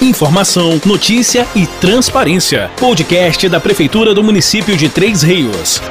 Informação, notícia e transparência. Podcast da Prefeitura do Município de Três Rios.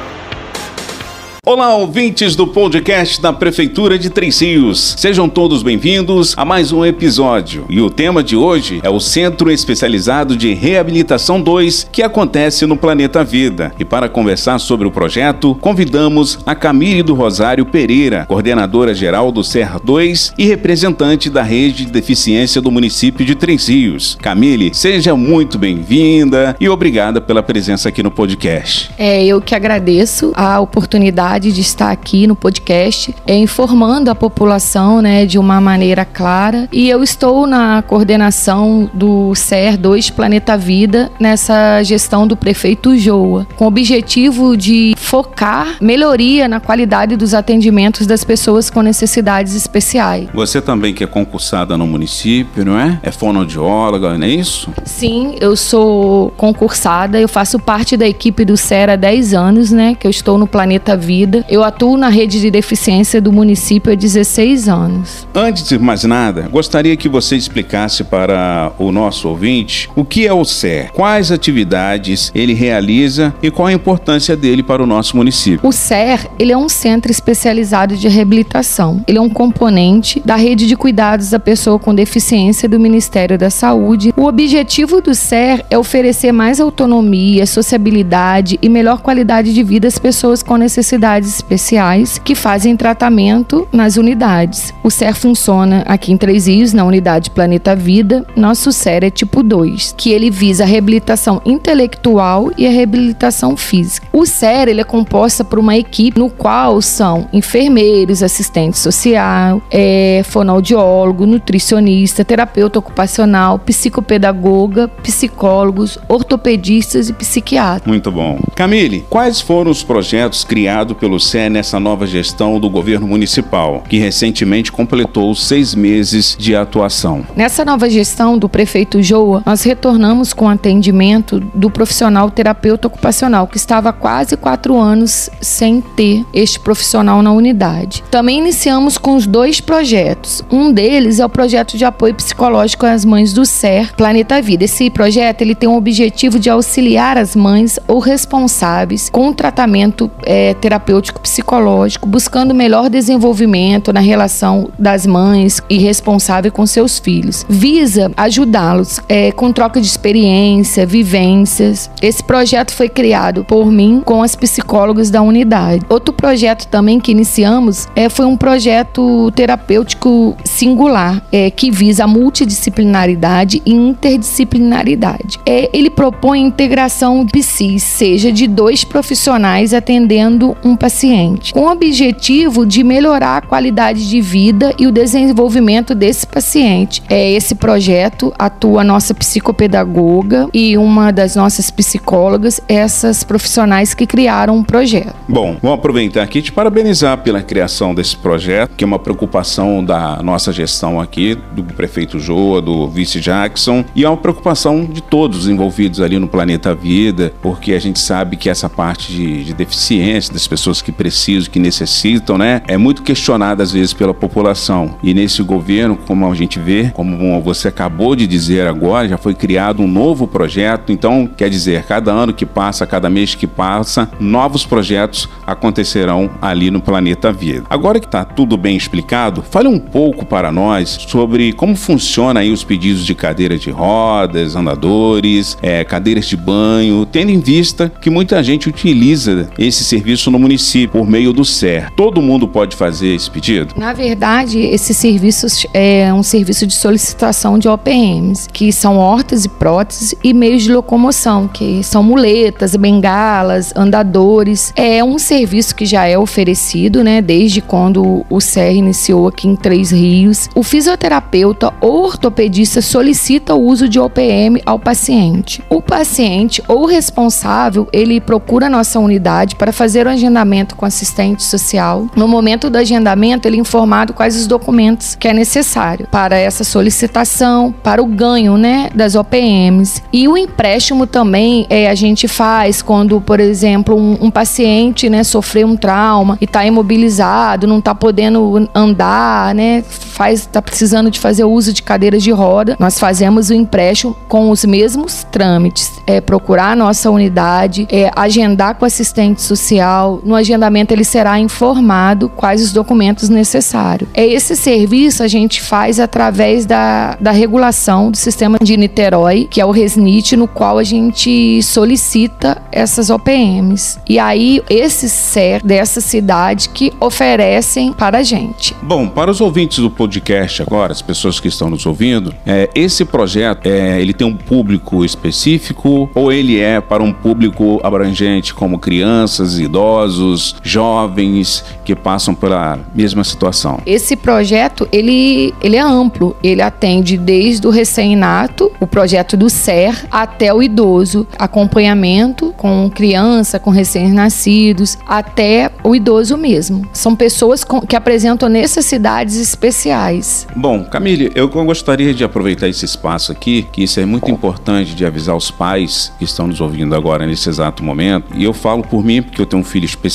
Olá, ouvintes do podcast da Prefeitura de Três Rios. Sejam todos bem-vindos a mais um episódio. E o tema de hoje é o Centro Especializado de Reabilitação 2, que acontece no Planeta Vida. E para conversar sobre o projeto, convidamos a Camille do Rosário Pereira, coordenadora geral do SER 2 e representante da rede de deficiência do município de Três Rios. Camille, seja muito bem-vinda e obrigada pela presença aqui no podcast. É, eu que agradeço a oportunidade oportunidade de estar aqui no podcast, é, informando a população né, de uma maneira clara. E eu estou na coordenação do CER 2 Planeta Vida, nessa gestão do prefeito Joa, com o objetivo de focar melhoria na qualidade dos atendimentos das pessoas com necessidades especiais. Você também que é concursada no município, não é? É fonoaudióloga, não é isso? Sim, eu sou concursada, eu faço parte da equipe do CER há 10 anos, né? Que eu estou no Planeta Vida vida. Eu atuo na rede de deficiência do município há 16 anos. Antes de mais nada, gostaria que você explicasse para o nosso ouvinte o que é o SER, quais atividades ele realiza e qual a importância dele para o nosso município. O SER, ele é um centro especializado de reabilitação. Ele é um componente da rede de cuidados da pessoa com deficiência do Ministério da Saúde. O objetivo do SER é oferecer mais autonomia, sociabilidade e melhor qualidade de vida às pessoas com necessidades unidades especiais que fazem tratamento nas unidades. O SER funciona aqui em Três Rios, na unidade Planeta Vida. Nosso SER é tipo 2, que ele visa a reabilitação intelectual e a reabilitação física. O SER ele é composta por uma equipe no qual são enfermeiros, assistente social, é, fonoaudiólogo, nutricionista, terapeuta ocupacional, psicopedagoga, psicólogos, ortopedistas e psiquiatras. Muito bom. Camille, quais foram os projetos criados pelo CE nessa nova gestão do governo municipal, que recentemente completou seis meses de atuação. Nessa nova gestão do prefeito Joa, nós retornamos com atendimento do profissional terapeuta ocupacional, que estava há quase quatro anos sem ter este profissional na unidade. Também iniciamos com os dois projetos. Um deles é o projeto de apoio psicológico às mães do SER Planeta Vida. Esse projeto ele tem o objetivo de auxiliar as mães ou responsáveis com o tratamento é, terapêutico terapêutico psicológico, buscando melhor desenvolvimento na relação das mães e responsável com seus filhos. Visa ajudá-los é, com troca de experiência, vivências. Esse projeto foi criado por mim com as psicólogas da unidade. Outro projeto também que iniciamos é, foi um projeto terapêutico singular é, que visa a multidisciplinaridade e interdisciplinaridade. É, ele propõe integração psis, seja de dois profissionais atendendo um paciente, com o objetivo de melhorar a qualidade de vida e o desenvolvimento desse paciente. É esse projeto atua a nossa psicopedagoga e uma das nossas psicólogas, essas profissionais que criaram o um projeto. Bom, vamos aproveitar aqui te parabenizar pela criação desse projeto, que é uma preocupação da nossa gestão aqui, do prefeito Joa, do vice Jackson, e é uma preocupação de todos os envolvidos ali no planeta Vida, porque a gente sabe que essa parte de, de deficiência das pessoas pessoas que precisam, que necessitam, né? É muito questionada às vezes pela população. E nesse governo, como a gente vê, como você acabou de dizer agora, já foi criado um novo projeto. Então, quer dizer, cada ano que passa, cada mês que passa, novos projetos acontecerão ali no planeta Vida. Agora que está tudo bem explicado, fale um pouco para nós sobre como funciona aí os pedidos de cadeiras de rodas, andadores, é, cadeiras de banho, tendo em vista que muita gente utiliza esse serviço no município município por meio do SER. Todo mundo pode fazer esse pedido? Na verdade, esse serviço é um serviço de solicitação de OPMs, que são hortas e próteses e meios de locomoção, que são muletas, bengalas, andadores. É um serviço que já é oferecido, né, desde quando o SER iniciou aqui em Três Rios. O fisioterapeuta ou ortopedista solicita o uso de OPM ao paciente. O paciente ou responsável, ele procura a nossa unidade para fazer o agendamento agendamento com assistente social. No momento do agendamento, ele é informado quais os documentos que é necessário para essa solicitação, para o ganho, né, das OPMs. E o empréstimo também é, a gente faz quando, por exemplo, um, um paciente, né, sofreu um trauma e está imobilizado, não está podendo andar, né, faz, está precisando de fazer uso de cadeiras de roda. Nós fazemos o empréstimo com os mesmos trâmites, é procurar a nossa unidade, é agendar com assistente social. No agendamento ele será informado quais os documentos necessários. É esse serviço a gente faz através da, da regulação do sistema de Niterói, que é o Resnit, no qual a gente solicita essas OPMs. E aí esses SER dessa cidade que oferecem para a gente. Bom, para os ouvintes do podcast agora, as pessoas que estão nos ouvindo, é, esse projeto é, ele tem um público específico ou ele é para um público abrangente como crianças, idosos, jovens que passam pela mesma situação? Esse projeto ele, ele é amplo, ele atende desde o recém-nato, o projeto do SER, até o idoso, acompanhamento com criança, com recém-nascidos, até o idoso mesmo. São pessoas com, que apresentam necessidades especiais. Bom, Camille, eu gostaria de aproveitar esse espaço aqui, que isso é muito importante de avisar os pais que estão nos ouvindo agora nesse exato momento. E eu falo por mim porque eu tenho um filho especial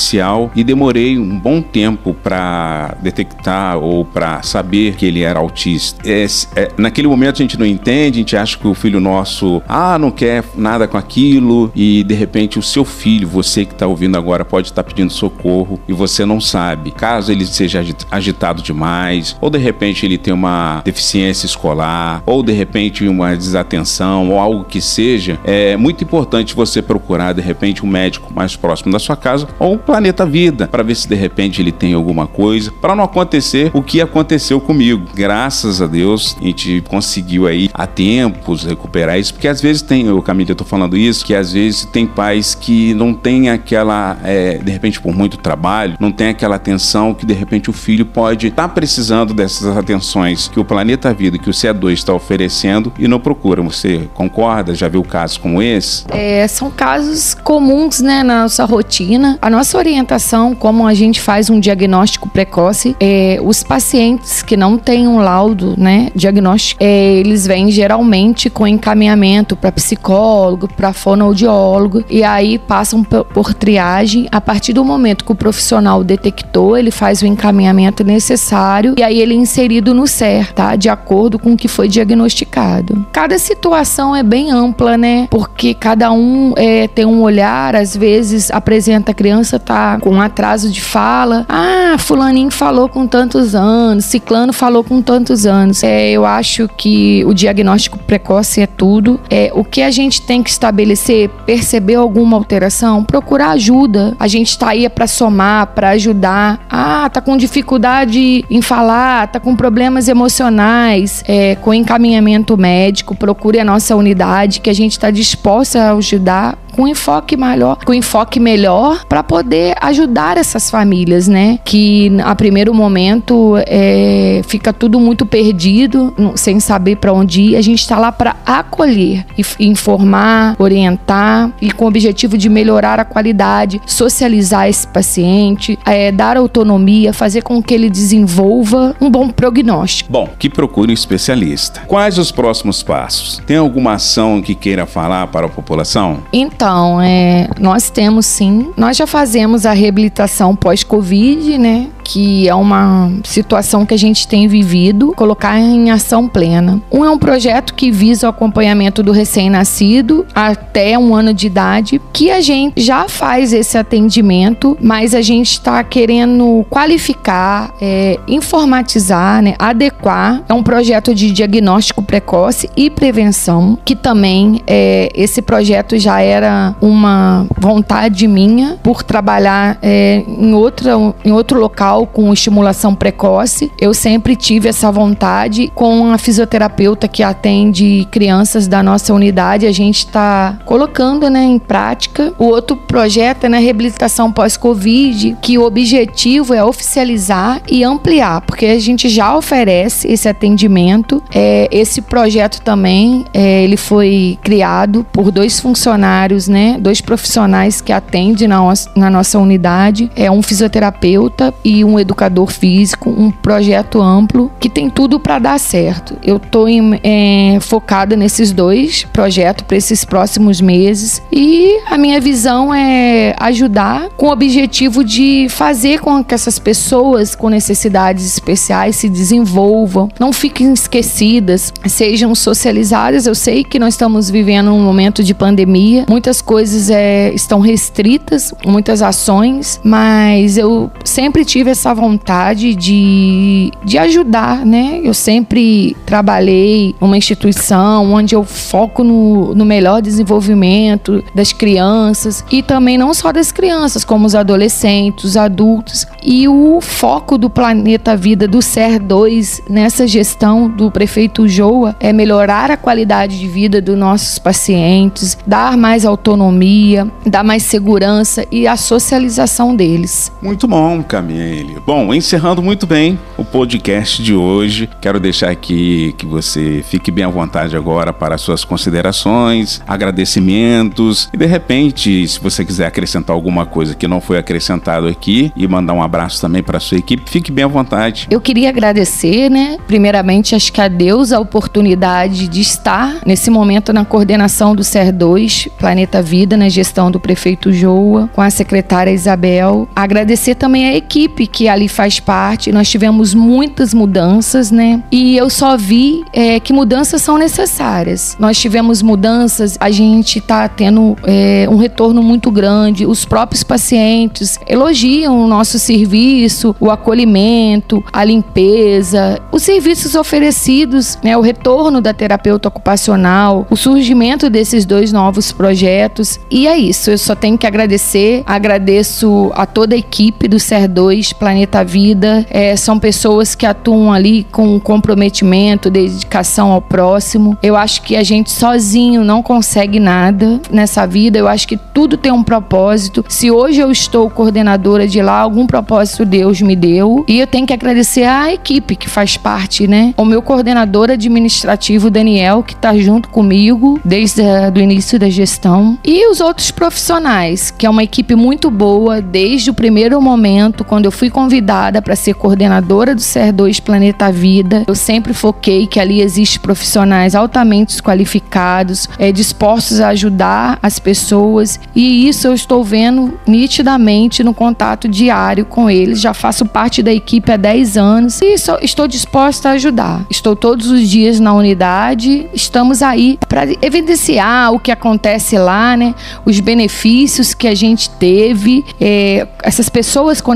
e demorei um bom tempo para detectar ou para saber que ele era autista. É, é, naquele momento a gente não entende, a gente acha que o filho nosso, ah, não quer nada com aquilo e de repente o seu filho, você que está ouvindo agora, pode estar tá pedindo socorro e você não sabe. Caso ele seja agitado demais ou de repente ele tem uma deficiência escolar ou de repente uma desatenção ou algo que seja, é muito importante você procurar de repente um médico mais próximo da sua casa ou Planeta Vida para ver se de repente ele tem alguma coisa, para não acontecer o que aconteceu comigo. Graças a Deus a gente conseguiu aí a tempos recuperar isso, porque às vezes tem, o Camila, eu tô falando isso, que às vezes tem pais que não tem aquela, é, de repente por muito trabalho, não tem aquela atenção que de repente o filho pode estar tá precisando dessas atenções que o Planeta Vida, que o CE2 está oferecendo e não procura. Você concorda? Já viu casos como esse? É, são casos comuns né, na nossa rotina. A nossa orientação, como a gente faz um diagnóstico precoce, é, os pacientes que não têm um laudo né, diagnóstico, é, eles vêm geralmente com encaminhamento para psicólogo, para fonoaudiólogo, e aí passam por, por triagem. A partir do momento que o profissional detectou, ele faz o encaminhamento necessário e aí ele é inserido no CER, tá? De acordo com o que foi diagnosticado. Cada situação é bem ampla, né? Porque cada um é, tem um olhar, às vezes apresenta a criança tá com um atraso de fala. Ah, fulaninho falou com tantos anos, ciclano falou com tantos anos. É, eu acho que o diagnóstico precoce é tudo. É, o que a gente tem que estabelecer, perceber alguma alteração, procurar ajuda. A gente está aí para somar, para ajudar. Ah, tá com dificuldade em falar, tá com problemas emocionais, é, com encaminhamento médico, procure a nossa unidade que a gente está disposta a ajudar com enfoque melhor, com enfoque melhor para poder ajudar essas famílias, né? Que a primeiro momento é, fica tudo muito perdido, sem saber para onde ir. A gente está lá para acolher, informar, orientar e com o objetivo de melhorar a qualidade, socializar esse paciente, é, dar autonomia, fazer com que ele desenvolva um bom prognóstico. Bom, que procure um especialista. Quais os próximos passos? Tem alguma ação que queira falar para a população? Então então, é, nós temos sim. Nós já fazemos a reabilitação pós-Covid, né? Que é uma situação que a gente tem vivido, colocar em ação plena. Um é um projeto que visa o acompanhamento do recém-nascido até um ano de idade, que a gente já faz esse atendimento, mas a gente está querendo qualificar, é, informatizar, né, adequar. É um projeto de diagnóstico precoce e prevenção, que também é, esse projeto já era uma vontade minha por trabalhar é, em, outra, em outro local com estimulação precoce. Eu sempre tive essa vontade com a fisioterapeuta que atende crianças da nossa unidade. A gente está colocando né, em prática. O outro projeto é na reabilitação pós-Covid, que o objetivo é oficializar e ampliar, porque a gente já oferece esse atendimento. É, esse projeto também é, ele foi criado por dois funcionários, né, dois profissionais que atendem na, na nossa unidade. É um fisioterapeuta e um educador físico, um projeto amplo que tem tudo para dar certo. Eu estou é, focada nesses dois projetos para esses próximos meses e a minha visão é ajudar com o objetivo de fazer com que essas pessoas com necessidades especiais se desenvolvam, não fiquem esquecidas, sejam socializadas. Eu sei que nós estamos vivendo um momento de pandemia, muitas coisas é, estão restritas, muitas ações, mas eu sempre tive essa vontade de, de ajudar, né? Eu sempre trabalhei numa instituição onde eu foco no, no melhor desenvolvimento das crianças e também não só das crianças, como os adolescentes, os adultos. E o foco do Planeta Vida do SER 2 nessa gestão do prefeito Joa é melhorar a qualidade de vida dos nossos pacientes, dar mais autonomia, dar mais segurança e a socialização deles. Muito bom, Camille. Bom, encerrando muito bem o podcast de hoje, quero deixar aqui que você fique bem à vontade agora para suas considerações, agradecimentos e de repente, se você quiser acrescentar alguma coisa que não foi acrescentado aqui e mandar um abraço também para sua equipe, fique bem à vontade. Eu queria agradecer, né? Primeiramente, acho que a Deus a oportunidade de estar nesse momento na coordenação do SER2, Planeta Vida, na gestão do prefeito Joa, com a secretária Isabel. Agradecer também a equipe que ali faz parte. Nós tivemos muitas mudanças, né? E eu só vi é, que mudanças são necessárias. Nós tivemos mudanças, a gente está tendo é, um retorno muito grande. Os próprios pacientes elogiam o nosso serviço, o acolhimento, a limpeza, os serviços oferecidos, né? O retorno da terapeuta ocupacional, o surgimento desses dois novos projetos. E é isso, eu só tenho que agradecer. Agradeço a toda a equipe do SER2 Planeta Vida. É, são pessoas que atuam ali com comprometimento, dedicação ao próximo. Eu acho que a gente sozinho não consegue nada nessa vida. Eu acho que tudo tem um propósito. Se hoje eu estou coordenadora de lá, algum propósito Deus me deu. E eu tenho que agradecer à equipe que faz parte, né? O meu coordenador administrativo, Daniel, que está junto comigo desde o início da gestão. E os outros profissionais, que é uma equipe muito boa desde o primeiro momento, quando eu fui convidada para ser coordenadora do CER2 Planeta Vida. Eu sempre foquei que ali existe profissionais altamente qualificados, é, dispostos a ajudar as pessoas. E isso eu estou vendo nitidamente no contato diário com eles. Já faço parte da equipe há 10 anos e sou, estou disposta a ajudar. Estou todos os dias na unidade, estamos aí para evidenciar o que acontece lá, né? Os benefícios que a gente teve, é, essas pessoas com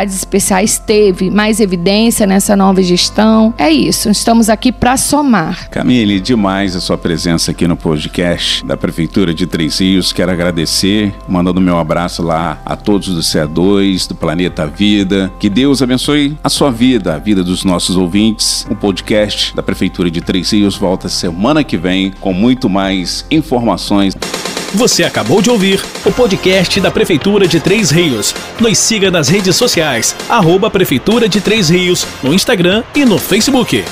necessidades especiais teve mais evidência nessa nova gestão. É isso, estamos aqui para somar. Camille, demais a sua presença aqui no podcast da Prefeitura de Três Rios. Quero agradecer, mandando meu abraço lá a todos do CE2, do Planeta Vida. Que Deus abençoe a sua vida, a vida dos nossos ouvintes. O podcast da Prefeitura de Três Rios volta semana que vem com muito mais informações. Você acabou de ouvir o podcast da Prefeitura de Três Rios. Nos siga nas redes sociais, arroba Prefeitura de Três Rios, no Instagram e no Facebook.